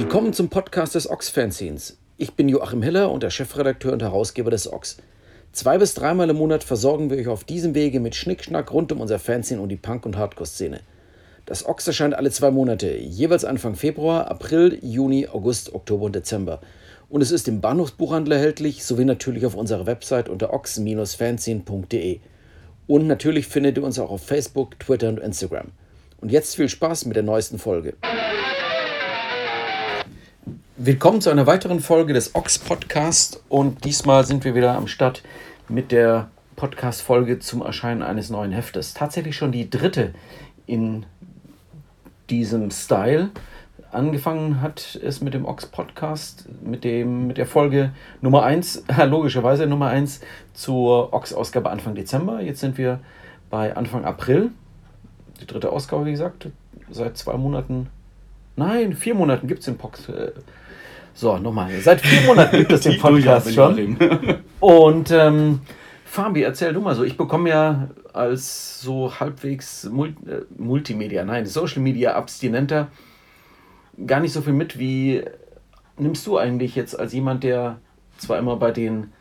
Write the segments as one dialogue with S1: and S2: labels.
S1: Willkommen zum Podcast des Ox-Fanzines. Ich bin Joachim Hiller und der Chefredakteur und Herausgeber des Ox. Zwei bis dreimal im Monat versorgen wir euch auf diesem Wege mit Schnickschnack rund um unser Fanzine und die Punk- und Hardcore-Szene. Das Ox erscheint alle zwei Monate, jeweils Anfang Februar, April, Juni, August, Oktober und Dezember. Und es ist im Bahnhofsbuchhandel erhältlich, sowie natürlich auf unserer Website unter ox-fanzine.de. Und natürlich findet ihr uns auch auf Facebook, Twitter und Instagram. Und jetzt viel Spaß mit der neuesten Folge. Willkommen zu einer weiteren Folge des Ox Podcast und diesmal sind wir wieder am Start mit der Podcast-Folge zum Erscheinen eines neuen Heftes. Tatsächlich schon die dritte in diesem Style. Angefangen hat es mit dem Ox Podcast, mit, dem, mit der Folge Nummer 1, logischerweise Nummer 1 zur Ox-Ausgabe Anfang Dezember. Jetzt sind wir bei Anfang April. Die dritte Ausgabe, wie gesagt, seit zwei Monaten. Nein, vier Monaten gibt es den Podcast. So, nochmal. Seit vier Monaten gibt es den Podcast schon. Und ähm, Fabi, erzähl du mal so. Ich bekomme ja als so halbwegs Multimedia, nein, Social Media Abstinenter gar nicht so viel mit. Wie nimmst du eigentlich jetzt als jemand, der zwar immer bei den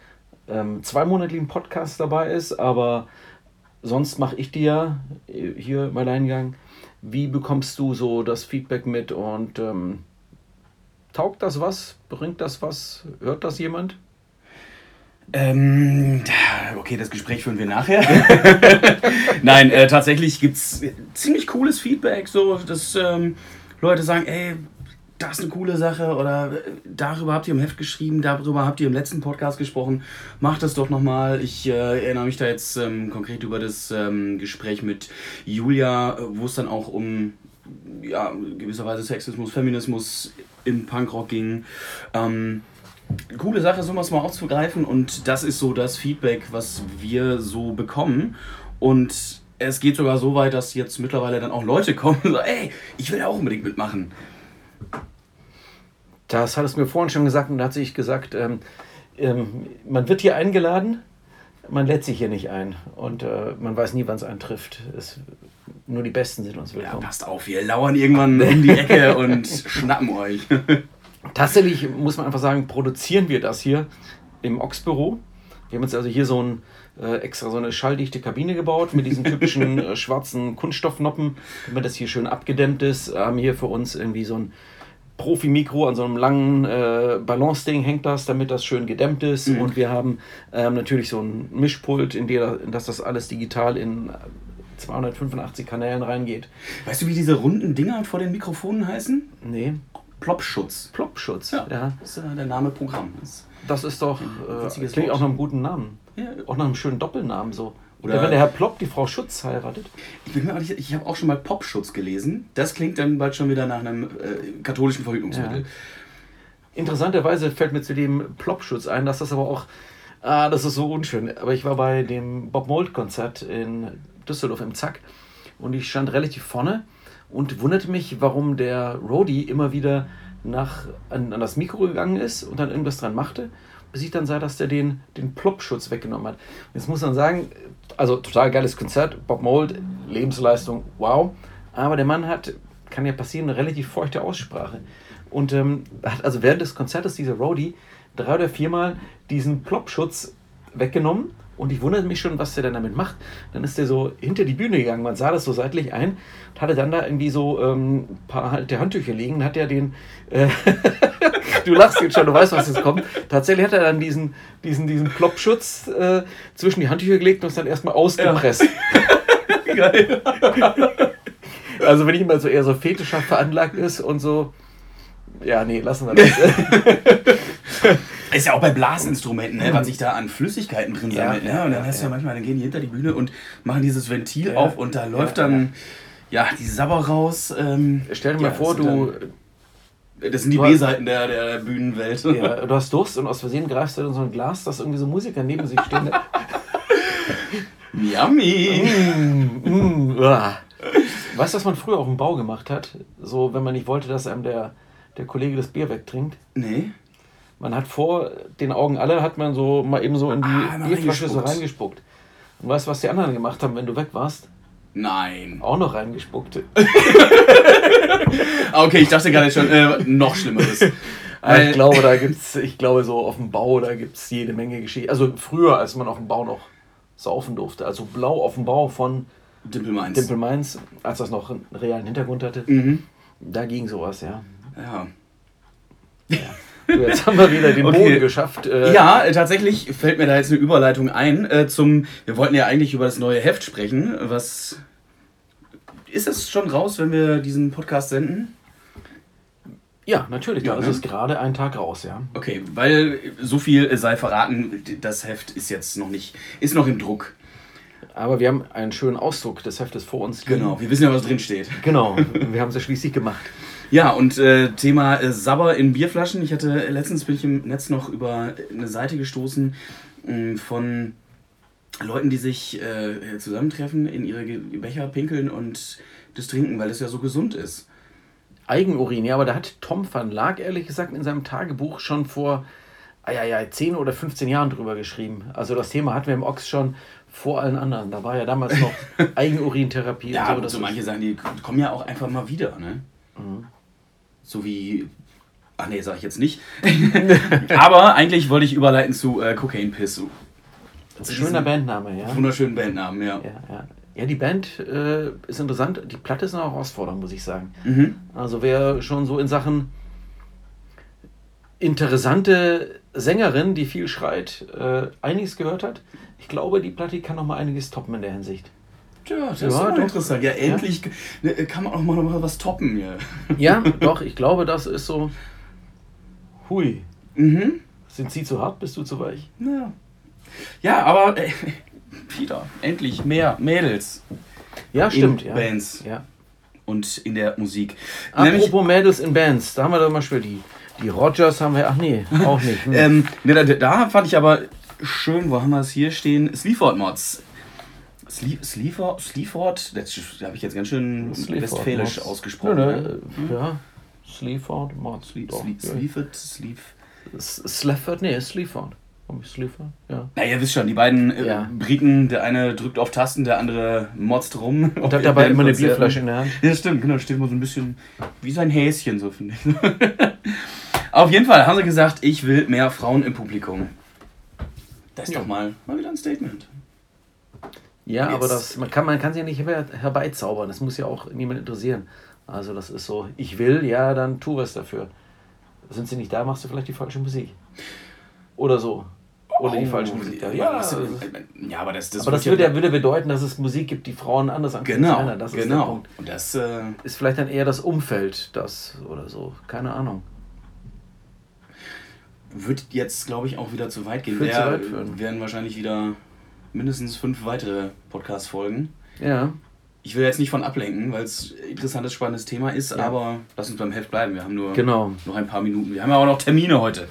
S1: ähm, zweimonatlichen Podcasts dabei ist, aber sonst mache ich dir hier mein Eingang. Wie bekommst du so das Feedback mit und ähm, taugt das was? Bringt das was? Hört das jemand?
S2: Ähm, okay, das Gespräch führen wir nachher. Nein, äh, tatsächlich gibt es ziemlich cooles Feedback, so dass ähm, Leute sagen, ey, das ist eine coole Sache oder äh, darüber habt ihr im Heft geschrieben, darüber habt ihr im letzten Podcast gesprochen, macht das doch nochmal. Ich äh, erinnere mich da jetzt ähm, konkret über das ähm, Gespräch mit Julia, wo es dann auch um ja, gewisserweise Sexismus, Feminismus im Punkrock ging. Ähm, coole Sache, sowas mal aufzugreifen und das ist so das Feedback, was wir so bekommen und es geht sogar so weit, dass jetzt mittlerweile dann auch Leute kommen und sagen, ey, ich will ja auch unbedingt mitmachen.
S1: Das hattest du mir vorhin schon gesagt und da hat sich gesagt, ähm, ähm, man wird hier eingeladen, man lädt sich hier nicht ein und äh, man weiß nie, wann es einen trifft. Es, nur die Besten sind uns willkommen.
S2: Ja, passt auf, wir lauern irgendwann um die Ecke und schnappen euch.
S1: Tatsächlich muss man einfach sagen, produzieren wir das hier im Ox-Büro. Wir haben jetzt also hier so ein äh, extra so eine schalldichte Kabine gebaut mit diesen typischen äh, schwarzen Kunststoffnoppen, damit das hier schön abgedämmt ist. Haben hier für uns irgendwie so ein Profi-Mikro an so einem langen äh, Balance-Ding hängt das, damit das schön gedämmt ist. Mhm. Und wir haben ähm, natürlich so ein Mischpult, in, der, in das das alles digital in 285 Kanälen reingeht.
S2: Weißt du, wie diese runden Dinger vor den Mikrofonen heißen?
S1: Nee.
S2: Plopschutz.
S1: Plopschutz,
S2: ja. ja. Das ist äh, der Name Programm.
S1: Das, das ist doch, äh, klingt auch nach einem guten Namen. Ja. Auch nach einem schönen Doppelnamen so.
S2: Oder,
S1: Oder wenn der Herr Plopp die Frau Schutz heiratet.
S2: Ich bin mir auch nicht, ich habe auch schon mal Popschutz gelesen. Das klingt dann bald schon wieder nach einem äh, katholischen Verhütungsmittel.
S1: Ja. Interessanterweise fällt mir zu dem Plopschutz ein, dass das aber auch, ah, das ist so unschön. Aber ich war bei dem Bob Mold Konzert in Düsseldorf im Zack und ich stand relativ vorne und wunderte mich, warum der Rody immer wieder nach, an, an das Mikro gegangen ist und dann irgendwas dran machte bis ich dann sah, dass der den, den Plop-Schutz weggenommen hat. Jetzt muss man sagen, also total geiles Konzert, Bob Mold, Lebensleistung, wow. Aber der Mann hat, kann ja passieren, eine relativ feuchte Aussprache. Und ähm, hat also während des Konzertes dieser Roadie drei oder viermal diesen Plop-Schutz weggenommen. Und ich wunderte mich schon, was der dann damit macht. Dann ist der so hinter die Bühne gegangen, man sah das so seitlich ein und hatte dann da irgendwie so ähm, ein paar alte Handtücher liegen. Dann hat er den, äh, du lachst jetzt schon, du weißt, was jetzt kommt. Tatsächlich hat er dann diesen, diesen, diesen Ploppschutz äh, zwischen die Handtücher gelegt und es dann erstmal ausgepresst. Ja. Geil. also wenn ich mal so eher so fetischer veranlagt ist und so, ja, nee, lassen wir das.
S2: Ist ja auch bei Blasinstrumenten, ne, was sich da an Flüssigkeiten drin ja, sammelt. Ne? Und dann hast du ja manchmal, dann gehen die hinter die Bühne und machen dieses Ventil ja. auf und da läuft dann ja die Sabber raus. Ähm,
S1: Stell dir mal vor, du
S2: das sind die B-Seiten der, der Bühnenwelt.
S1: Ja, du hast Durst und aus Versehen greifst du in so ein Glas, das irgendwie so Musiker neben sich stehen.
S2: Yummy!
S1: Mm, mm, weißt du, was man früher auf dem Bau gemacht hat? So, wenn man nicht wollte, dass einem der, der Kollege das Bier wegtrinkt?
S2: Nee.
S1: Man hat vor den Augen aller, hat man so mal eben so in die ah, Bierflasche so reingespuckt. Und weißt du, was die anderen gemacht haben, wenn du weg warst?
S2: Nein.
S1: auch noch reingespuckt.
S2: Okay, ich dachte gerade schon, äh, noch Schlimmeres.
S1: Aber
S2: Äh,
S1: ich glaube, da gibt's, ich glaube, so auf dem Bau, da gibt es jede Menge Geschichten. Also früher, als man auf dem Bau noch saufen durfte. Also blau auf dem Bau von
S2: Dimpel Mainz.
S1: Dimple Mainz, als das noch einen realen Hintergrund hatte.
S2: Mhm.
S1: Da ging sowas, ja.
S2: Ja.
S1: So, jetzt haben wir wieder den
S2: Okay.
S1: Boden geschafft. Äh,
S2: Ja, äh, tatsächlich fällt mir da jetzt eine Überleitung ein äh, zum. Wir wollten ja eigentlich über das neue Heft sprechen. Was. Ist es schon raus, wenn wir diesen Podcast senden?
S1: ja natürlich. Da
S2: Ja,
S1: ist
S2: ne?
S1: es gerade einen Tag raus, ja.
S2: Okay, weil so viel sei verraten, das Heft ist jetzt noch nicht. Ist noch im Druck.
S1: Aber wir haben einen schönen Ausdruck des Heftes vor uns.
S2: Genau, wir wissen ja, was drin steht.
S1: Genau, wir haben es ja schließlich gemacht.
S2: Ja, und äh, Thema äh, Sabber in Bierflaschen. Ich hatte letztens bin ich im Netz noch über eine Seite gestoßen mh, von Leuten, die sich äh, zusammentreffen, in ihre Becher pinkeln und das trinken, weil es ja so gesund ist.
S1: Eigenurin, ja, aber da hat Tom van Laak ehrlich gesagt in seinem Tagebuch schon vor ah, ja, ja, 10 oder 15 Jahren drüber geschrieben. Also das Thema hatten wir im Ochs schon vor allen anderen. Da war ja damals noch Eigenurintherapie
S2: Ja,
S1: und so. Das
S2: so manche Sachen, die kommen ja auch einfach mal wieder, ne? So wie. Ach nee, sag ich jetzt nicht. Aber eigentlich wollte ich überleiten zu äh, Cocaine Piss.
S1: das ist ein schöner Bandname, ja.
S2: Wunderschönen Bandnamen, ja.
S1: Ja, ja. ja, die Band äh, ist interessant. Die Platte ist eine Herausforderung, muss ich sagen.
S2: Mhm.
S1: Also wer schon so in Sachen interessante Sängerin, die viel schreit, äh, einiges gehört hat, ich glaube, die Platte kann noch mal einiges toppen in der Hinsicht.
S2: Tja, das
S1: Ja,
S2: ist ja
S1: doch.
S2: interessant. Ja, endlich ne, kann man auch mal noch mal was toppen hier.
S1: Ja, doch, ich glaube, das ist so. Hui.
S2: Mhm.
S1: Sind sie zu hart, bist du zu weich?
S2: Ja, ja aber äh, wieder, endlich mehr Mädels
S1: Ja, stimmt,
S2: in
S1: ja.
S2: Bands
S1: ja.
S2: und in der Musik. Nämlich,
S1: Apropos Mädels in Bands, da haben wir doch mal schon die, die Rogers haben wir, ach nee, auch nicht. Hm.
S2: ähm, ne, da, da fand ich aber schön, wo haben wir es hier stehen? Sleaford Mods. Sleaford, Sleaford, das habe ich jetzt ganz schön
S1: Sleaford
S2: westfälisch
S1: Mods.
S2: ausgesprochen.
S1: Nö,
S2: ne?
S1: nö, Ja, Sleaford, ja.
S2: Sleaford, Sleaf.
S1: S- Slafford, nee, Sleaford. Sleaford? Ja.
S2: Na, ihr wisst schon, die beiden äh,
S1: Ja.
S2: Briten, der eine drückt auf Tasten, der andere motzt rum.
S1: Und hat dabei immer eine Bierflasche in der Hand.
S2: Ja, stimmt, genau, steht immer so ein bisschen wie sein Häschen, so finde ich. auf jeden Fall haben sie gesagt, ich will mehr Frauen im Publikum. Das ist
S1: Ja.
S2: doch mal, mal wieder ein Statement.
S1: Ja,
S2: Jetzt-
S1: aber das, man kann man kann sich ja nicht her herbeizaubern. Das muss ja auch niemand interessieren. Also das ist so, ich will, ja, dann tu was dafür. Sind sie nicht da, machst du vielleicht die falsche Musik. Oder so. Oder die falsche Musik. da. Ja,
S2: das,
S1: das-
S2: ja, aber das, das,
S1: aber das würde, ja, würde bedeuten, dass es Musik gibt, die Frauen anders als
S2: Genau.
S1: Das
S2: genau.
S1: Punkt.
S2: Und das, äh,
S1: Ist vielleicht dann eher das Umfeld, das oder so. Keine Ahnung.
S2: wird jetzt, glaube ich, auch wieder zu weit gehen.
S1: Wird zu weit führen.
S2: werden wahrscheinlich wieder mindestens fünf weitere Podcast-Folgen.
S1: Ja.
S2: Ich will jetzt nicht von ablenken, weil es ein interessantes, spannendes Thema ist,
S1: Ja.
S2: aber lass uns beim Heft bleiben. Wir haben nur
S1: Genau.
S2: noch ein paar Minuten. Wir haben ja auch noch Termine heute.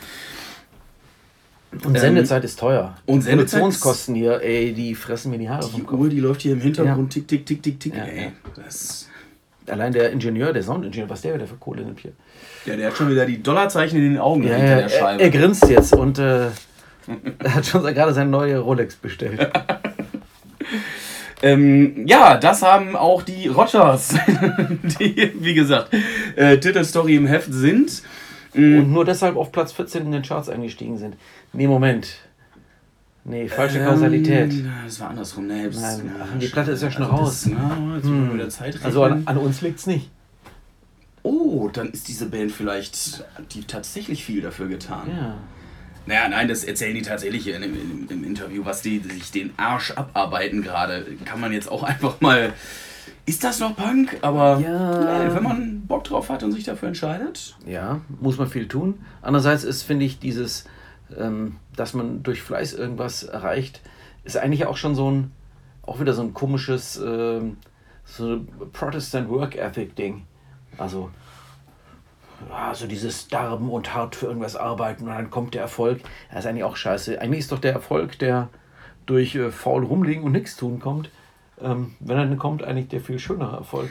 S1: Und
S2: Ähm,
S1: Sendezeit ist teuer.
S2: und Sendezeit
S1: hier, ey, die fressen mir die Haare
S2: Die
S1: vom Kopf.
S2: Uhr, die läuft hier im Hintergrund, tick, tick, tick, tick, tick.
S1: Ja,
S2: ey,
S1: ja.
S2: das,
S1: Allein der Ingenieur, der Soundingenieur, was der wieder für Kohle nimmt hier.
S2: ja, der hat schon wieder die Dollarzeichen in den Augen
S1: Ja,
S2: hinter
S1: ja,
S2: der
S1: er,
S2: Scheibe.
S1: er grinst jetzt und äh, er hat schon gerade seine neue Rolex bestellt.
S2: Ähm, ja, das haben auch die Rogers, die, wie gesagt, äh, Titelstory im Heft sind.
S1: Und nur deshalb auf Platz 14 in den Charts eingestiegen sind. Nee, Moment. Nee, falsche Kausalität.
S2: Ähm, das war andersrum. Nee, das-
S1: Nein,
S2: na,
S1: ach, die Platte ist ja schon
S2: also
S1: raus.
S2: Das, na, jetzt hm.
S1: Also an, an uns liegt's nicht.
S2: Oh, dann ist diese Band vielleicht, die tatsächlich viel dafür getan.
S1: Ja.
S2: Naja, nein, das erzählen die tatsächlich hier in im, im Interview, was die sich den Arsch abarbeiten gerade. Kann man jetzt auch einfach mal. Ist das noch Punk? Aber
S1: Ja.
S2: nee, wenn man Bock drauf hat und sich dafür entscheidet.
S1: Ja, muss man viel tun. Andererseits ist, finde ich, dieses, ähm, dass man durch Fleiß irgendwas erreicht, ist eigentlich auch schon so ein, auch wieder so ein komisches, ähm, so ein Protestant Work Ethic Ding. Also, ja, so dieses Darben und hart für irgendwas arbeiten und dann kommt der Erfolg. Das ist eigentlich auch scheiße. Eigentlich ist doch der Erfolg, der durch äh, faul rumliegen und nichts tun kommt, ähm, wenn er dann kommt, eigentlich der viel schönere Erfolg.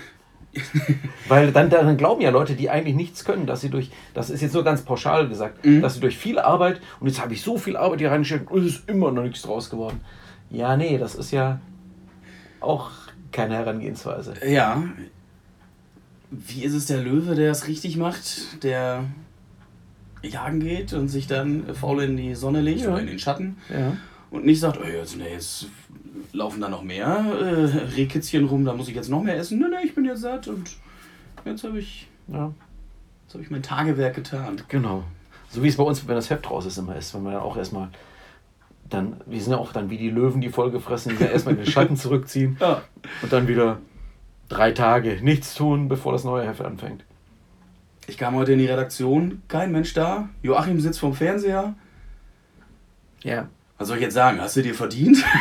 S1: Weil dann, dann glauben ja Leute, die eigentlich nichts können, dass sie durch, das ist jetzt nur ganz pauschal gesagt, dass sie durch viel Arbeit, und jetzt habe ich so viel Arbeit hier reingesteckt und es ist immer noch nichts draus geworden. Ja, nee, das ist ja auch keine Herangehensweise.
S2: Ja. Wie ist es der Löwe, der es richtig macht, der jagen geht und sich dann faul in die Sonne legt
S1: Ja.
S2: oder in den Schatten
S1: Ja.
S2: und nicht sagt, oh, jetzt, nee, jetzt laufen da noch mehr äh, Rehkitzchen rum, da muss ich jetzt noch mehr essen. Nee, nee, ich bin jetzt satt und jetzt habe ich,
S1: ja.
S2: jetzt hab ich mein Tagewerk getan.
S1: Genau. So wie es bei uns, wenn das Heft raus ist, immer ist, wenn man ja auch erstmal dann, wir sind ja auch dann wie die Löwen, die vollgefressen, die dann erstmal in den Schatten zurückziehen
S2: Ja.
S1: und dann wieder drei Tage nichts tun, bevor das neue Heft anfängt.
S2: Ich kam heute in die Redaktion, kein Mensch da. Joachim sitzt vorm Fernseher.
S1: Ja.
S2: Was soll ich jetzt sagen? Hast du dir verdient?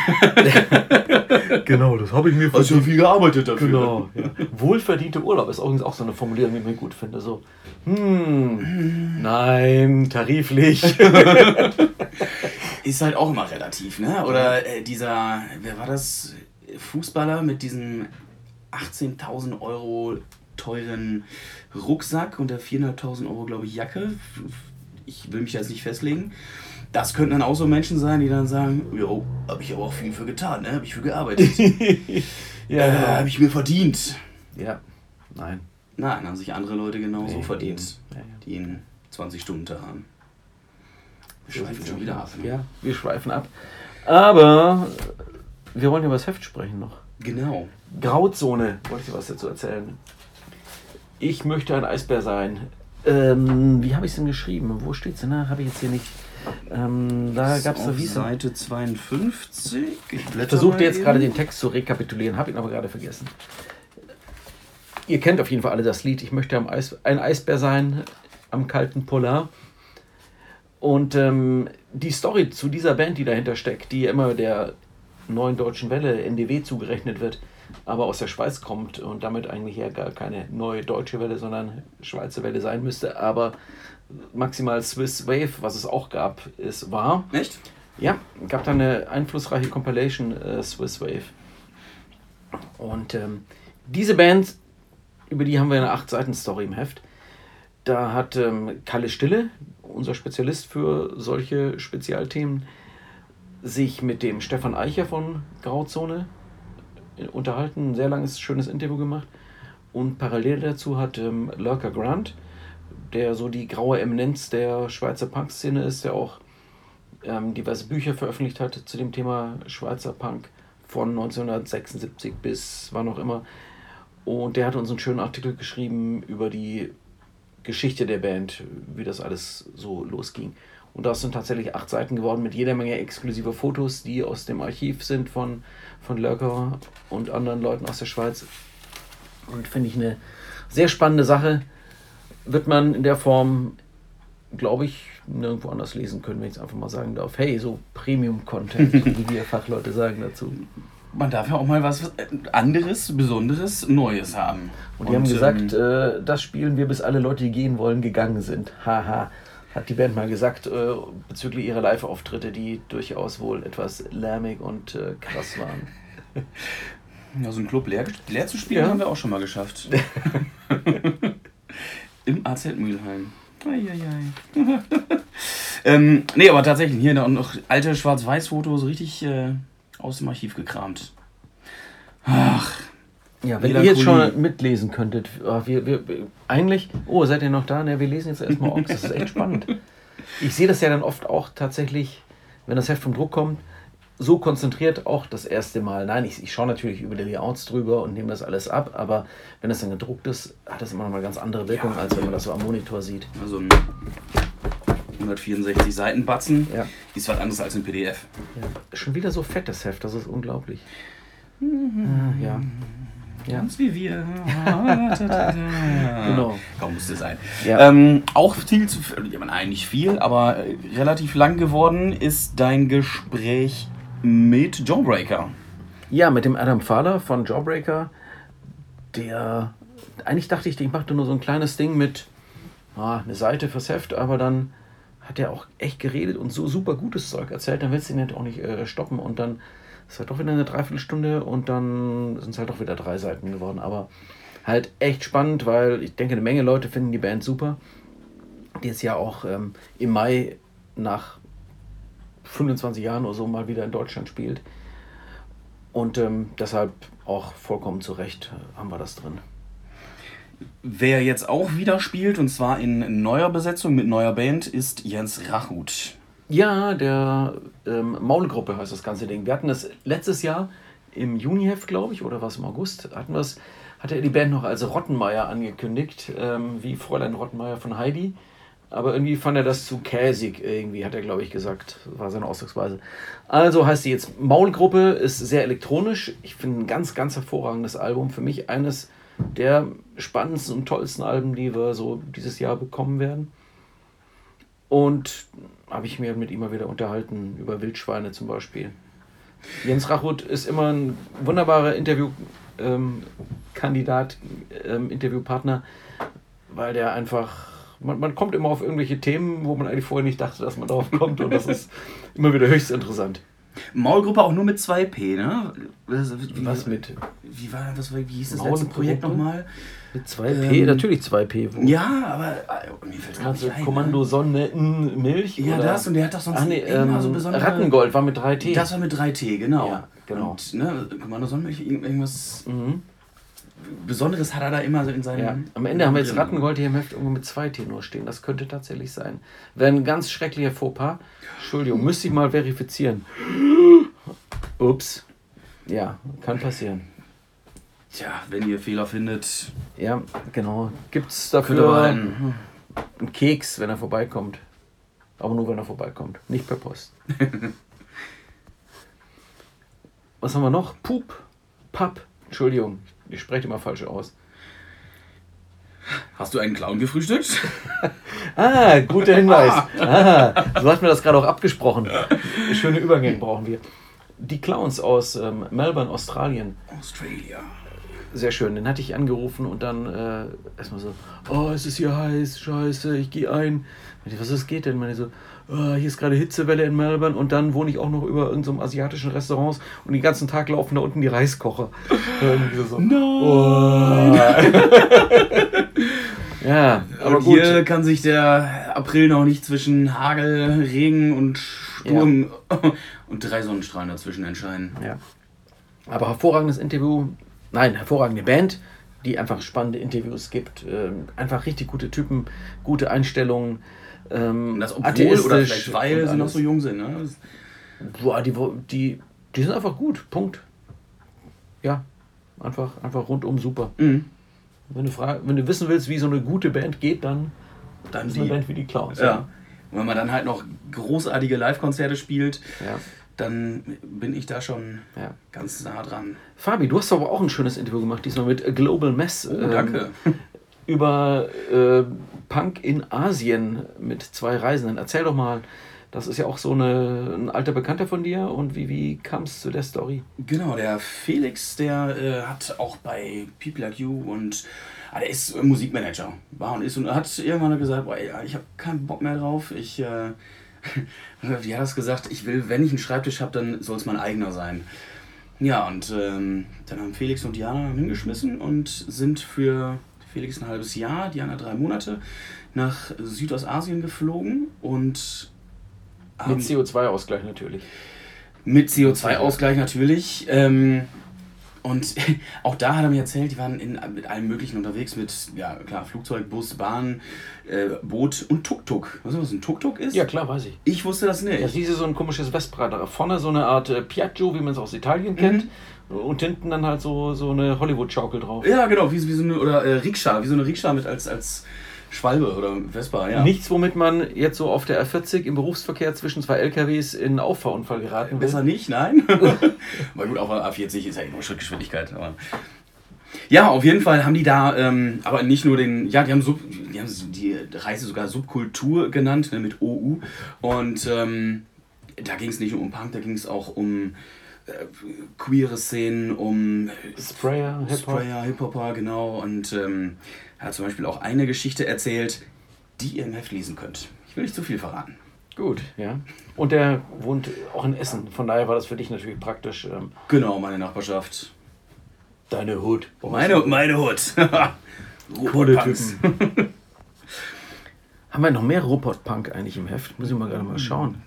S1: Genau, das habe ich mir
S2: Hast du viel gearbeitet dafür?
S1: Genau. Ja. Wohlverdiente Urlaub ist übrigens auch so eine Formulierung, die ich mir gut finde. So, hm, nein, tariflich.
S2: Ist halt auch immer relativ, ne? Oder äh, dieser, wer war das? Fußballer mit diesem 18.000 Euro teuren Rucksack und der 4.500 Euro, glaube ich, Jacke. Ich will mich jetzt nicht festlegen. Das könnten dann auch so Menschen sein, die dann sagen, jo, habe ich aber auch viel für getan, ne? Habe ich für gearbeitet.
S1: ja,
S2: äh,
S1: genau.
S2: habe ich mir verdient.
S1: Ja, nein.
S2: Nein, haben sich andere Leute genauso
S1: Nee,
S2: verdient.
S1: Ja, ja.
S2: die einen 20-Stunden-Tag haben. Wir schweifen schon wieder ab. Ne?
S1: Ja, wir schweifen ab. Aber wir wollen über das Heft sprechen noch.
S2: Genau.
S1: Grauzone, wollte ich dir was dazu erzählen. Ich möchte ein Eisbär sein. Ähm, wie habe ich es denn geschrieben? Wo steht es denn? Habe ich jetzt hier nicht. Ähm, da gab es wie
S2: Seite 52. Ich
S1: versuchte jetzt
S2: eben.
S1: gerade den Text zu rekapitulieren, habe ihn aber gerade vergessen. Ihr kennt auf jeden Fall alle das Lied. Ich möchte am Eis, ein Eisbär sein am kalten Polar. Und ähm, die Story zu dieser Band, die dahinter steckt, die ja immer der neuen deutschen Welle NDW zugerechnet wird, aber aus der Schweiz kommt und damit eigentlich ja gar keine neue deutsche Welle, sondern Schweizer Welle sein müsste, aber maximal Swiss Wave, was es auch gab, ist wahr.
S2: Echt?
S1: Ja, gab da eine einflussreiche Compilation äh, Swiss Wave. Und ähm, diese Band, über die haben wir eine 8-Seiten-Story im Heft. Da hat ähm, Kalle Stille, unser Spezialist für solche Spezialthemen, sich mit dem Stefan Eicher von Grauzone unterhalten, ein sehr langes, schönes Interview gemacht. Und parallel dazu hat ähm, Lurker Grant, der so die graue Eminenz der Schweizer Punk-Szene ist, der auch ähm, diverse Bücher veröffentlicht hat zu dem Thema Schweizer Punk von 1976 bis wann auch immer. Und der hat uns einen schönen Artikel geschrieben über die Geschichte der Band, wie das alles so losging. Und das sind tatsächlich acht Seiten geworden mit jeder Menge exklusiver Fotos, die aus dem Archiv sind von, von Lurker und anderen Leuten aus der Schweiz. Und finde ich eine sehr spannende Sache. Wird man in der Form, glaube ich, nirgendwo anders lesen können, wenn ich es einfach mal sagen darf. Hey, so Premium-Content, wie wir Fachleute sagen dazu.
S2: Man darf ja auch mal was äh, anderes, Besonderes, Neues haben.
S1: Und die haben gesagt,
S2: ähm,
S1: äh, das spielen wir, bis alle Leute, die gehen wollen, gegangen sind. Haha, hat die Band mal gesagt, äh, bezüglich ihrer Live-Auftritte, die durchaus wohl etwas lärmig und äh, krass waren.
S2: ja, so einen Club leer, leer zu spielen,
S1: Ja.
S2: haben wir auch schon mal geschafft. Im AZ Mülheim. Eieiei. ähm, nee, aber tatsächlich, hier noch- noch alte Schwarz-Weiß-Fotos, richtig äh, aus dem Archiv gekramt. Ach,
S1: Ja, wenn ihr jetzt schon mitlesen könntet, ah, wir, wir, eigentlich, oh, seid ihr noch da? Ne, wir lesen jetzt erstmal Ochs, das ist echt spannend. Ich sehe das ja dann oft auch tatsächlich, wenn das Heft vom Druck kommt, so konzentriert auch das erste Mal. Nein, ich, ich schaue natürlich über die Layouts drüber und nehme das alles ab, aber wenn das dann gedruckt ist, hat das immer noch mal ganz andere Wirkung,
S2: Ja.
S1: als wenn man das so am Monitor sieht.
S2: also ein 164 Seiten Batzen
S1: Ja.
S2: ist was anderes als ein PDF.
S1: Ja. Schon wieder so fett, das Heft, das ist unglaublich. Ah, ja. Ja.
S2: Ganz wie wir.
S1: Genau.
S2: Kaum musste sein.
S1: Ja.
S2: Ähm, auch viel zu ja, man, eigentlich viel, aber äh, relativ lang geworden ist dein Gespräch mit Jawbreaker.
S1: Ja, mit dem Adam Fahler von Jawbreaker, der eigentlich dachte ich, ich machte nur so ein kleines Ding mit ah, eine Seite fürs Heft, aber dann hat er auch echt geredet und so super gutes Zeug erzählt, dann willst du ihn halt auch nicht äh, stoppen und dann ist halt doch wieder eine Dreiviertelstunde und dann sind es halt doch wieder drei Seiten geworden, aber halt echt spannend, weil ich denke, eine Menge Leute finden die Band super, die jetzt ja auch ähm, im Mai nach 25 Jahren oder so mal wieder in Deutschland spielt. Und ähm, deshalb auch vollkommen zu Recht äh, haben wir das drin.
S2: Wer jetzt auch wieder spielt, und zwar in neuer Besetzung mit neuer Band, ist Jens Rachut.
S1: Ja, der ähm, Maulgruppe heißt das ganze Ding. Wir hatten das letztes Jahr im Juniheft, glaube ich, oder was im August, hatten wir es, hatte er die Band noch als Rottenmeier angekündigt, ähm, wie Fräulein Rottenmeier von Heidi. Aber irgendwie fand er das zu käsig, irgendwie, hat er, glaube ich, gesagt. War seine Ausdrucksweise. Also heißt sie jetzt Maulgruppe, ist sehr elektronisch. Ich finde ein ganz, ganz hervorragendes Album. Für mich eines der spannendsten und tollsten Alben, die wir so dieses Jahr bekommen werden. Und habe ich mir mit ihm mal wieder unterhalten, über Wildschweine zum Beispiel. Jens Rachut ist immer ein wunderbarer Interviewkandidat, ähm, ähm, Interviewpartner, weil der einfach, man, man kommt immer auf irgendwelche Themen, wo man eigentlich vorher nicht dachte, dass man darauf kommt und das ist immer wieder höchst interessant.
S2: Maulgruppe auch nur mit 2P, ne?
S1: Wie, was mit?
S2: Wie war das? Wie hieß das letzte Projekt nochmal?
S1: Mit 2P? Ähm, Natürlich 2P.
S2: Wo? Ja, aber äh, mir fällt
S1: also Kommando ne? Sonne, N, Milch?
S2: Ja, oder? das und der hat doch sonst
S1: Ach, nee, ähm, so besondere... Rattengold war mit 3T.
S2: Das war mit 3T, genau. Ja,
S1: genau.
S2: Und, ne, Kommando Sonnenmilch, irgendwas... Mhm. Besonderes hat er da immer so in seinem. Ja.
S1: Am Ende haben wir jetzt Rattengold hier im Heft irgendwo mit 2T nur stehen. Das könnte tatsächlich sein. Wäre ein ganz schrecklicher Fauxpas. Entschuldigung, müsste ich mal verifizieren. Ups. Ja, kann passieren.
S2: Tja, wenn ihr Fehler findet.
S1: Ja, genau. Gibt es dafür einen, einen Keks, wenn er vorbeikommt. Aber nur, wenn er vorbeikommt. Nicht per Post. Was haben wir noch? Pup. Papp. Entschuldigung, ich spreche immer falsch aus.
S2: Hast du einen Clown gefrühstückt?
S1: ah, guter Hinweis. Ah, so hatten wir das gerade auch abgesprochen. Schöne Übergänge brauchen wir. Die Clowns aus ähm, Melbourne, Australien.
S2: Australia.
S1: Sehr schön. Den hatte ich angerufen und dann äh, erstmal so: Oh, es ist hier heiß, scheiße, ich gehe ein. Was ist, geht denn? Meine so: oh, Hier ist gerade Hitzewelle in Melbourne und dann wohne ich auch noch über irgendeinem so asiatischen Restaurants und den ganzen Tag laufen da unten die Reiskocher. so, no. Oh. Ja,
S2: aber gut. hier kann sich der April noch nicht zwischen Hagel, Regen und Sturm ja. und drei Sonnenstrahlen dazwischen entscheiden.
S1: Ja. Aber hervorragendes Interview, nein, hervorragende Band, die einfach spannende Interviews gibt. Ähm, einfach richtig gute Typen, gute Einstellungen. Ähm,
S2: das obwohl oder vielleicht weil sie noch so jung sind. Ne?
S1: Boah, die, die, die sind einfach gut. Punkt. Ja, einfach, einfach rundum super. Mhm. Wenn du, frag, wenn du wissen willst, wie so eine gute Band geht, dann, dann ist die, eine Band wie die Clowns.
S2: Ja. ja. Und wenn man dann halt noch großartige Live-Konzerte spielt, ja. dann bin ich da schon ja. ganz nah dran.
S1: Fabi, du hast aber auch ein schönes Interview gemacht, diesmal mit Global Mess.
S2: Oh, danke.
S1: Ähm, über äh, Punk in Asien mit zwei Reisenden. Erzähl doch mal, das ist ja auch so eine, ein alter Bekannter von dir. Und wie, wie kam es zu der Story?
S2: Genau, der Felix, der äh, hat auch bei People Like You und ah, der ist Musikmanager. War und ist und hat irgendwann gesagt, boah, ich habe keinen Bock mehr drauf. Ich, äh, wie hat das gesagt? Ich will, wenn ich einen Schreibtisch habe, dann soll es mein eigener sein. Ja, und ähm, dann haben Felix und Diana hingeschmissen und sind für Felix ein halbes Jahr, Diana drei Monate, nach Südostasien geflogen und
S1: mit CO2-Ausgleich natürlich.
S2: Mit CO2-Ausgleich natürlich. Ähm, und auch da hat er mir erzählt, die waren in, mit allem Möglichen unterwegs, mit, ja klar, Flugzeug, Bus, Bahn, äh, Boot und Tuk-Tuk. Weißt du, was ein Tuk-Tuk ist?
S1: Ja, klar, weiß ich.
S2: Ich wusste das nicht.
S1: Das ist so ein komisches Vesprad. Vorne so eine Art äh, Piaggio, wie man es aus Italien kennt. Mhm. Und hinten dann halt so, so eine Hollywood-Schaukel drauf.
S2: Ja, genau, wie, wie so eine, oder äh, Rikscha, wie so eine Rikscha mit als, als Schwalbe oder Vespa, ja.
S1: Nichts, womit man jetzt so auf der R40 im Berufsverkehr zwischen zwei LKWs in einen Auffahrunfall geraten will.
S2: Besser nicht, nein. Weil gut, auf der A40 ist ja nur Schrittgeschwindigkeit. Aber ja, auf jeden Fall haben die da, ähm, aber nicht nur den, ja, die haben, Sub, die, haben die Reise sogar Subkultur genannt, ne, mit OU. Und ähm, da ging es nicht nur um Punk, da ging es auch um queere Szenen, um
S1: Sprayer,
S2: Hip-Hop. Sprayer, Hip-Hopper, genau. Und ähm, er hat zum Beispiel auch eine Geschichte erzählt, die ihr im Heft lesen könnt. Ich will nicht zu viel verraten.
S1: Gut, ja. Und der wohnt auch in Essen. Von daher war das für dich natürlich praktisch. Ähm
S2: genau, meine Nachbarschaft.
S1: Deine Hut.
S2: Meine, meine Hut.
S1: Coole Typen. Haben wir noch mehr Robot-Punk eigentlich im Heft? Muss ich mal gerade mal schauen.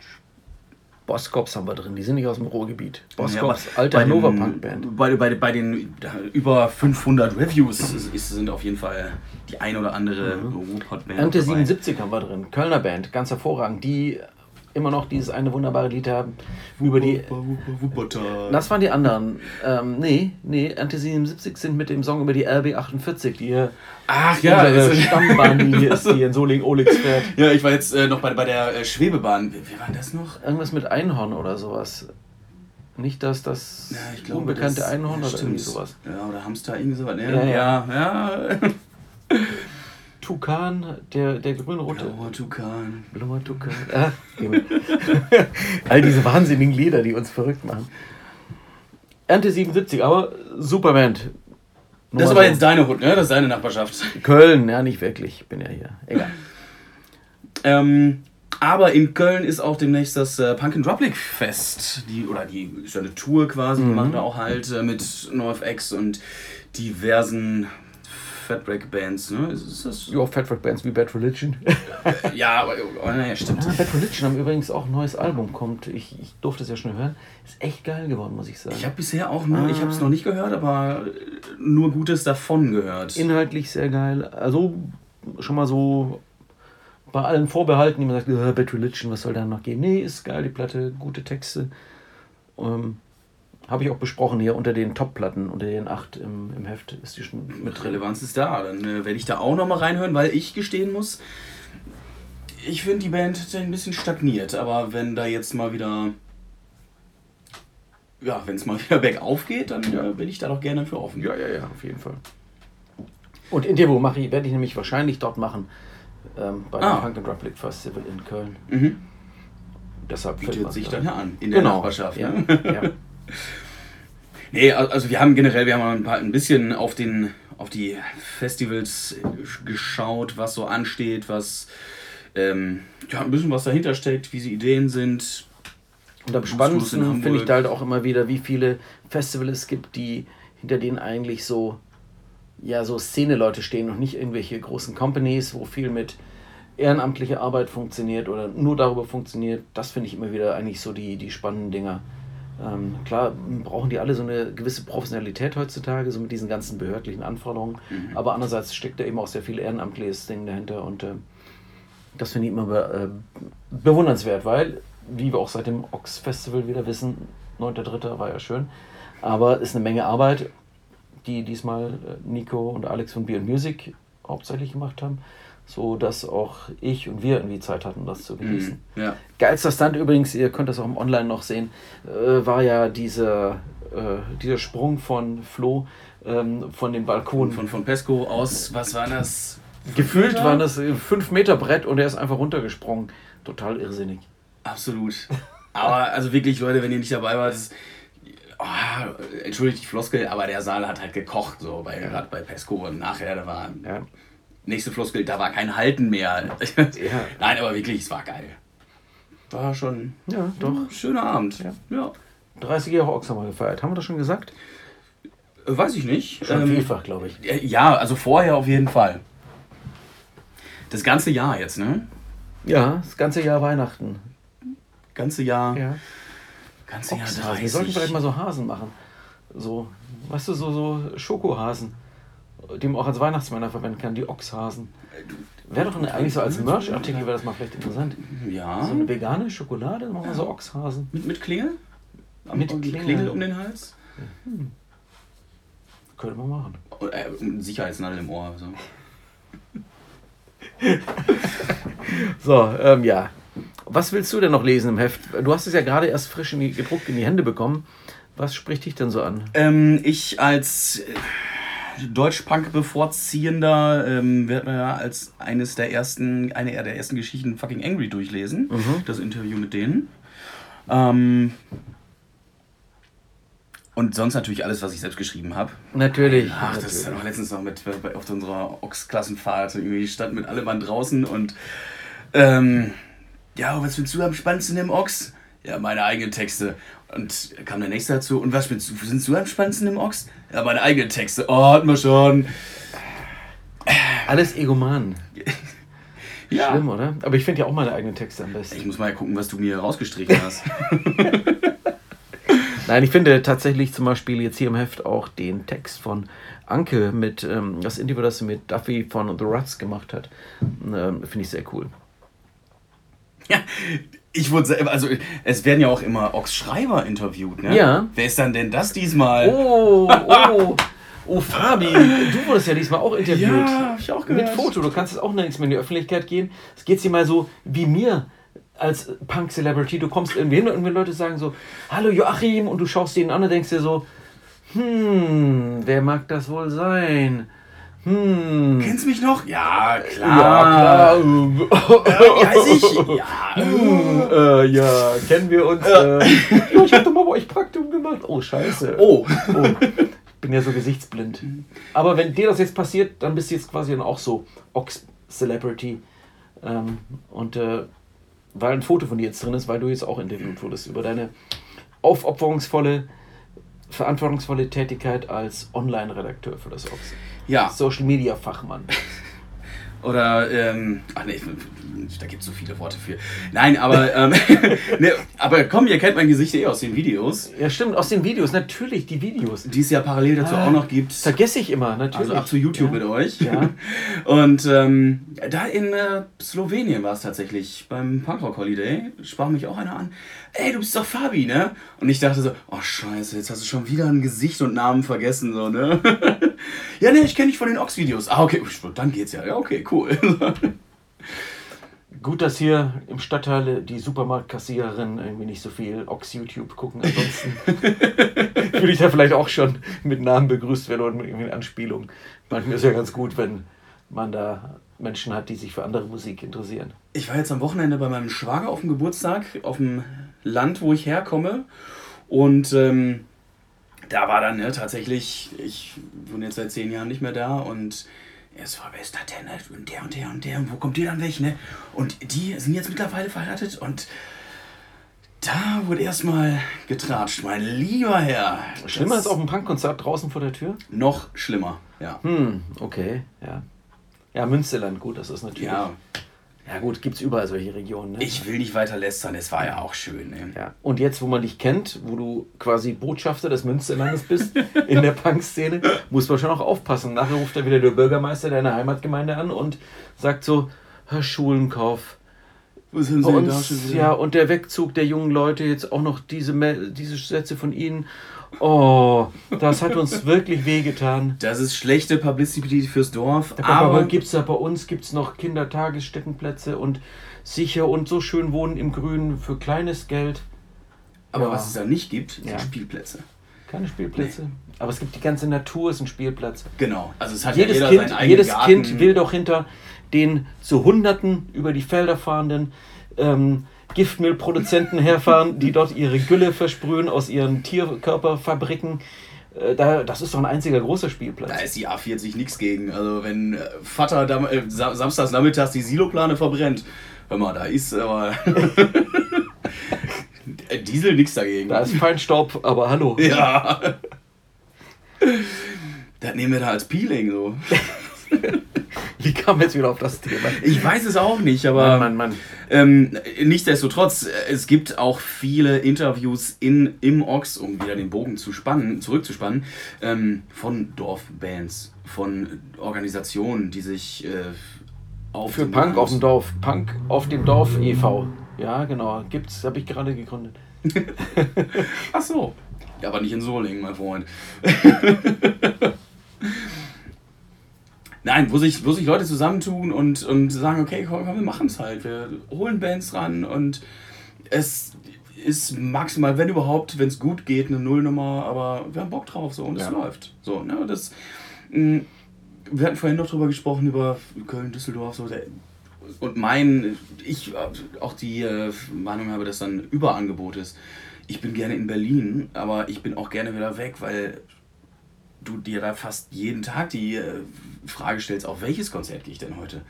S1: Boskops haben wir drin, die sind nicht aus dem Ruhrgebiet.
S2: Boskops,
S1: ja, alte Hannover Punkband.
S2: Bei, bei, bei den über 500 Reviews ist, ist, sind auf jeden Fall die ein oder andere mhm.
S1: Ruhrpott-Band. Ante 77 haben wir drin, Kölner Band, ganz hervorragend. Die immer noch dieses eine wunderbare Lied haben. Über die. Das waren die anderen. Ähm, nee, nee, Anti-77 sind mit dem Song über die RB48, die hier. Ach ja, unsere Stammbahn, die hier ist, die in Soling Olix fährt.
S2: Ja, ich war jetzt äh, noch bei, bei der äh, Schwebebahn. Wie, wie war das noch?
S1: Irgendwas mit Einhorn oder sowas. Nicht, dass das ja, glaube, unbekannte das, Einhorn ja, oder irgendwie sowas.
S2: Ja, oder Hamster, irgendwie sowas. Ja, ja. ja. ja.
S1: Tukan, der, der grün-rote.
S2: Blauer Tukan.
S1: Blauer Tukan. Ah, All diese wahnsinnigen Lieder, die uns verrückt machen. Ernte 77, aber super Band.
S2: Nur das so. jetzt deine Hut, ne? Das ist deine Nachbarschaft.
S1: Köln, ja, nicht wirklich. Ich bin ja hier. Egal.
S2: ähm, aber in Köln ist auch demnächst das äh, Punk and Droplik Fest. Die, oder die ist ja eine Tour quasi, mhm. die machen da auch halt äh, mit NoFX und diversen Fatbreak Bands, ne? Ist das?
S1: Ja, Fatbreak Bands wie Bad Religion.
S2: ja, aber oh, naja, stimmt. Ja,
S1: Bad Religion haben übrigens auch ein neues Album, kommt. Ich, ich durfte es ja schon hören. Ist echt geil geworden, muss ich sagen.
S2: Ich habe bisher auch nur, ah. ich habe es noch nicht gehört, aber nur Gutes davon gehört.
S1: Inhaltlich sehr geil. Also schon mal so bei allen Vorbehalten, die man sagt, äh, Bad Religion, was soll da noch gehen? Nee, ist geil, die Platte, gute Texte. Ähm, habe ich auch besprochen hier unter den Top-Platten, unter den acht im, im Heft ist die schon
S2: mit Relevanz ist da. Dann äh, werde ich da auch nochmal reinhören, weil ich gestehen muss, ich finde die Band ein bisschen stagniert, aber wenn da jetzt mal wieder. Ja, wenn es mal wieder bergauf geht, dann ja. bin ich da doch gerne für offen.
S1: Ja, ja, ja, auf jeden Fall. Und Interview mache ich, werde ich nämlich wahrscheinlich dort machen, ähm, bei ah. dem Punk and Republic Festival in Köln. Mhm.
S2: Deshalb bietet sich dann ja an, in der genau. Nachbarschaft. Ja, ne? ja. Nee, also wir haben generell, wir haben ein, paar, ein bisschen auf, den, auf die Festivals geschaut, was so ansteht, was ähm, ja, ein bisschen was dahinter steckt, wie sie Ideen sind.
S1: Und am spannendsten finde ich da halt auch immer wieder, wie viele Festivals es gibt, die hinter denen eigentlich so, ja, so Szene-Leute stehen und nicht irgendwelche großen Companies, wo viel mit ehrenamtlicher Arbeit funktioniert oder nur darüber funktioniert. Das finde ich immer wieder eigentlich so die, die spannenden Dinger. Ähm, klar brauchen die alle so eine gewisse Professionalität heutzutage, so mit diesen ganzen behördlichen Anforderungen. Mhm. Aber andererseits steckt da eben auch sehr viel ehrenamtliches Ding dahinter und äh, das finde ich immer be äh, bewundernswert, weil, wie wir auch seit dem Ox Festival wieder wissen, 9.3. war ja schön, aber ist eine Menge Arbeit, die diesmal äh, Nico und Alex von Beer Music hauptsächlich gemacht haben so dass auch ich und wir irgendwie Zeit hatten, das zu genießen.
S2: Mm, ja.
S1: Geilster Stunt übrigens, ihr könnt das auch im Online noch sehen, äh, war ja dieser, äh, dieser Sprung von Flo ähm, von dem Balkon.
S2: Von, von Pesco aus, was war das?
S1: Gefühlt Meter? waren das 5 Meter Brett und er ist einfach runtergesprungen. Total irrsinnig.
S2: Absolut. Aber also wirklich, Leute, wenn ihr nicht dabei wart, das, oh, entschuldigt die Floskel, aber der Saal hat halt gekocht, so bei, ja. gerade bei Pesco und nachher, da war. Ja nächste Floskel, da war kein Halten mehr. Ja. Nein, aber wirklich, es war geil. War schon
S1: ja, doch. ein
S2: schöner Abend.
S1: Ja. ja. 30 Jahre Ochs haben wir gefeiert. Haben wir das schon gesagt?
S2: Äh, weiß ich nicht.
S1: Schon ähm, vielfach, glaube ich.
S2: Ja, also vorher auf jeden Fall. Das ganze Jahr jetzt, ne?
S1: Ja, das ganze Jahr Weihnachten.
S2: Ganze Jahr.
S1: Ja.
S2: Ganze Jahr 30.
S1: Wir sollten vielleicht mal so Hasen machen. So, weißt du, so, so Schokohasen die man auch als Weihnachtsmänner verwenden kann, die Ochshasen. Wäre doch eine, eigentlich so als Merch-Artikel wäre das mal vielleicht interessant.
S2: Ja.
S1: So eine vegane Schokolade, machen wir so Ochshasen.
S2: Mit, mit Klingel?
S1: mit Klingel.
S2: Klingel um den Hals?
S1: Hm. Könnte man machen.
S2: Äh, Sicherheitsnadel im Ohr. So,
S1: so ähm, ja. Was willst du denn noch lesen im Heft? Du hast es ja gerade erst frisch in die, gedruckt in die Hände bekommen. Was spricht dich denn so an?
S2: Ähm, ich als Deutsch-Punk bevorziehender ähm, wird man ja als eines der ersten, eine der ersten Geschichten Fucking Angry durchlesen. Mhm. Das Interview mit denen. Ähm, und sonst natürlich alles, was ich selbst geschrieben habe.
S1: Natürlich.
S2: Ach,
S1: das
S2: ist ja noch letztens noch mit auf unserer Ochs-Klassenfahrt. Irgendwie stand mit allem Mann draußen und ähm, ja, was findest du am spannendsten im Ochs? Ja, meine eigenen Texte. Und kam der nächste dazu. Und was findest du, findest du am spannendsten im Ochs? Ja, meine eigenen Texte. Oh, hatten wir schon.
S1: Alles Egoman.
S2: Ja.
S1: Schlimm, oder? Aber ich finde ja auch meine eigenen Texte am besten.
S2: Ich muss mal gucken, was du mir rausgestrichen hast.
S1: Nein, ich finde tatsächlich zum Beispiel jetzt hier im Heft auch den Text von Anke mit ähm, das Interview, das sie mit Duffy von The Ruts gemacht hat. Ähm, finde ich sehr cool.
S2: Ja, ich wurde selber, also es werden ja auch immer Ox Schreiber interviewt, ne?
S1: Ja.
S2: Wer ist dann denn das diesmal?
S1: Oh, oh, oh, Fabi, du wurdest ja diesmal auch interviewt.
S2: Ja, hab ich auch gehört.
S1: Mit Foto, du kannst jetzt auch nirgends mehr in die Öffentlichkeit gehen. Es geht dir mal so wie mir als Punk-Celebrity. Du kommst irgendwie hin und wenn Leute sagen so, hallo Joachim, und du schaust denen an und denkst dir so, hm, wer mag das wohl sein? Hm.
S2: Kennst du mich noch? Ja,
S1: Ja,
S2: klar.
S1: klar.
S2: Wie heiße ich? Ja.
S1: Hm, äh, ja, kennen wir uns. Äh, ja, ich hab doch mal bei euch Praktikum gemacht. Oh, scheiße.
S2: Oh.
S1: Oh, ich bin ja so gesichtsblind. Aber wenn dir das jetzt passiert, dann bist du jetzt quasi dann auch so Ox-Celebrity. Ähm, und äh, weil ein Foto von dir jetzt drin ist, weil du jetzt auch interviewt wurdest über deine aufopferungsvolle, verantwortungsvolle Tätigkeit als Online-Redakteur für das Ox.
S2: Ja.
S1: Social-Media-Fachmann.
S2: Oder, ähm, ach nee, da gibt es so viele Worte für. Nein, aber, ähm, ne, aber komm, ihr kennt mein Gesicht eh aus den Videos,
S1: Ja, stimmt, aus den Videos, natürlich, die Videos.
S2: die es ja parallel dazu
S1: Ah,
S2: auch noch gibt.
S1: Vergesse ich immer, natürlich.
S2: Also ab zu YouTube
S1: ja.
S2: mit euch.
S1: Ja.
S2: Und ähm, da in äh, Slowenien war es tatsächlich beim Punkrock Holiday, sprach mich auch einer an, ey, du bist doch Fabi, ne? Und ich dachte so, oh scheiße, jetzt hast du schon wieder ein Gesicht und Namen vergessen, so, ne? ja, ne, ich kenne dich von den Ox-Videos. Ah, okay, dann geht's ja. Ja, okay, cool.
S1: Gut, dass hier im Stadtteil die Supermarktkassiererinnen irgendwie nicht so viel Ox-YouTube gucken. Ansonsten würde ich da vielleicht auch schon mit Namen begrüßt werden oder mit irgendwie Anspielung. Manchmal ist ja ganz gut, wenn man da Menschen hat, die sich für andere Musik interessieren.
S2: Ich war jetzt am Wochenende bei meinem Schwager auf dem Geburtstag, auf dem Land, wo ich herkomme. Und ähm, da war dann ne, tatsächlich, ich wohne jetzt seit zehn Jahren nicht mehr da und es war, wer ist das denn? ne? Und der und der und der und wo kommt der dann weg, ne? Und die sind jetzt mittlerweile verheiratet und da wurde erstmal getratscht, mein lieber Herr.
S1: Schlimmer als auf einem Punkkonzert draußen vor der Tür?
S2: Noch schlimmer, ja.
S1: Hm, okay, ja. Ja, Münsterland, gut, das ist natürlich.
S2: Ja,
S1: Ja, gut, gibt es überall solche Regionen. Ne?
S2: ich will nicht weiter lästern, es war ja auch schön, ne?
S1: Ja. Und jetzt, wo man dich kennt, wo du quasi Botschafter des Münsterlandes bist in der Punk-Szene, muss man schon auch aufpassen. Nachher ruft er wieder der Bürgermeister deiner Heimatgemeinde an und sagt so, Herr Schulenkauf,
S2: Was haben Sie denn da
S1: uns,
S2: schon wieder?
S1: ja, und der Wegzug der jungen Leute, jetzt auch noch diese, diese Sätze von Ihnen. Oh, das hat uns wirklich wehgetan.
S2: Das ist schlechte Publicity fürs Dorf,
S1: Aber
S2: aber
S1: gibt es da bei uns gibt's noch Kindertagesstättenplätze und sicher und so schön wohnen im Grünen für kleines Geld.
S2: Aber
S1: Ja.
S2: was es da nicht gibt, sind
S1: Ja.
S2: Spielplätze.
S1: Keine Spielplätze. Aber es gibt die ganze Natur, ist ein Spielplatz.
S2: Genau. Also es hat
S1: Jedes,
S2: ja jeder
S1: kind, jedes
S2: Garten.
S1: Kind will doch hinter den zu Hunderten über die Felder fahrenden ähm, Giftmüllproduzenten herfahren, die dort ihre Gülle versprühen aus ihren Tierkörperfabriken. Äh, da, das ist doch ein einziger großer Spielplatz.
S2: Da ist die A40 nichts gegen. Also wenn äh, Vater dam äh, Sa- samstags nachmittags die Siloplane verbrennt, hör mal, da ist aber Äh, Diesel nichts dagegen.
S1: Da ist Feinstaub, aber hallo.
S2: ja. Das nehmen wir da als Peeling so.
S1: Wie kam jetzt wieder auf das Thema?
S2: Ich weiß es auch nicht, aber
S1: Mann, Mann, Mann.
S2: Ähm, nichtsdestotrotz, äh, es gibt auch viele Interviews in, im Ox, um wieder den Bogen zu spannen, zurückzuspannen, ähm, von Dorfbands, von Organisationen, die sich äh, auf
S1: Für
S2: dem
S1: Punk
S2: Land-
S1: auf dem Dorf. Punk auf dem Dorf e.V. Ja, genau. Gibt's, habe ich gerade gegründet.
S2: Ach so. Ja, aber nicht in Solingen, mein Freund. Nein, wo sich, wo sich Leute zusammentun und, und sagen, okay, komm, komm wir machen es halt. Wir holen Bands ran und es ist maximal, wenn überhaupt, wenn es gut geht, eine Nullnummer, aber wir haben Bock drauf so und es
S1: Ja.
S2: läuft. So, ne, das, mh, wir hatten vorhin noch drüber gesprochen, über Köln, Düsseldorf, so der, und mein, ich auch die äh, Meinung habe, dass dann Überangebot ist. Ich bin gerne in Berlin, aber ich bin auch gerne wieder weg, weil du dir da fast jeden Tag die äh, Frage stellst, auf welches Konzert gehe ich denn heute?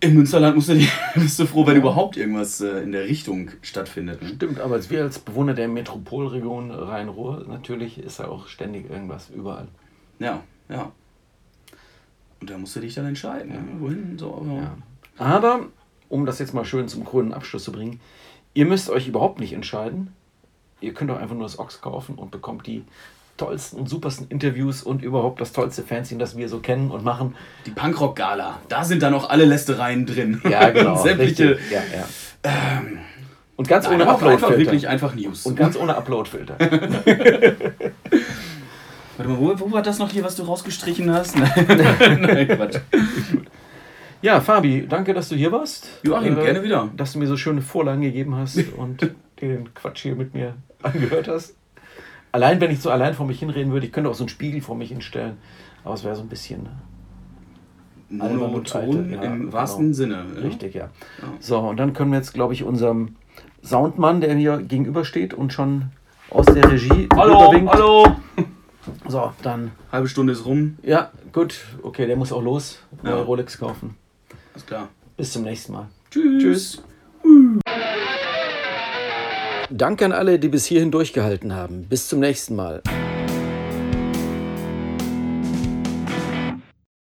S2: Im Münsterland musst du, dir- bist du froh, wenn überhaupt irgendwas äh, in der Richtung stattfindet. Ne?
S1: Stimmt, aber als wir als Bewohner der Metropolregion Rhein-Ruhr, natürlich ist ja auch ständig irgendwas überall.
S2: Ja, ja. Und da musst du dich dann entscheiden. Ne? Wohin? So, ja.
S1: Ja. Aber, um das jetzt mal schön zum krönenden Abschluss zu bringen, ihr müsst euch überhaupt nicht entscheiden. Ihr könnt auch einfach nur das Ochs kaufen und bekommt die tollsten und supersten Interviews und überhaupt das tollste Fanzine, das wir so kennen und machen.
S2: Die Punkrock-Gala, da sind dann noch alle Lästereien drin.
S1: Ja, genau.
S2: Sämtliche.
S1: richtig. Ja, ja. und ganz
S2: Nein,
S1: ohne
S2: auch einfach
S1: Uploadfilter.
S2: wirklich einfach News.
S1: Und ganz ohne Uploadfilter.
S2: Warte mal, wo, wo war das noch hier, was du rausgestrichen hast? Nein, Quatsch.
S1: Ja, Fabi, danke, dass du hier warst.
S2: Joachim,
S1: Äh,
S2: gerne wieder.
S1: Dass du mir so schöne Vorlagen gegeben hast und dir den Quatsch hier mit mir angehört hast. Allein, wenn ich so allein vor mich hinreden würde, ich könnte auch so einen Spiegel vor mich hinstellen, aber es wäre so ein bisschen
S2: Monoton
S1: Alte, ja,
S2: im
S1: genau.
S2: wahrsten Sinne. Ja?
S1: richtig, ja. So, und dann können wir jetzt, glaube ich, unserem Soundmann, der mir gegenübersteht und schon aus der Regie
S2: Hallo, hallo.
S1: So, dann,
S2: Halbe Stunde ist rum.
S1: ja, gut, okay, der muss auch los, neue
S2: Ja.
S1: Rolex kaufen.
S2: Alles klar.
S1: Bis zum nächsten Mal.
S2: Tschüss.
S1: Tschüss. Danke an alle, die bis hierhin durchgehalten haben. Bis zum nächsten Mal.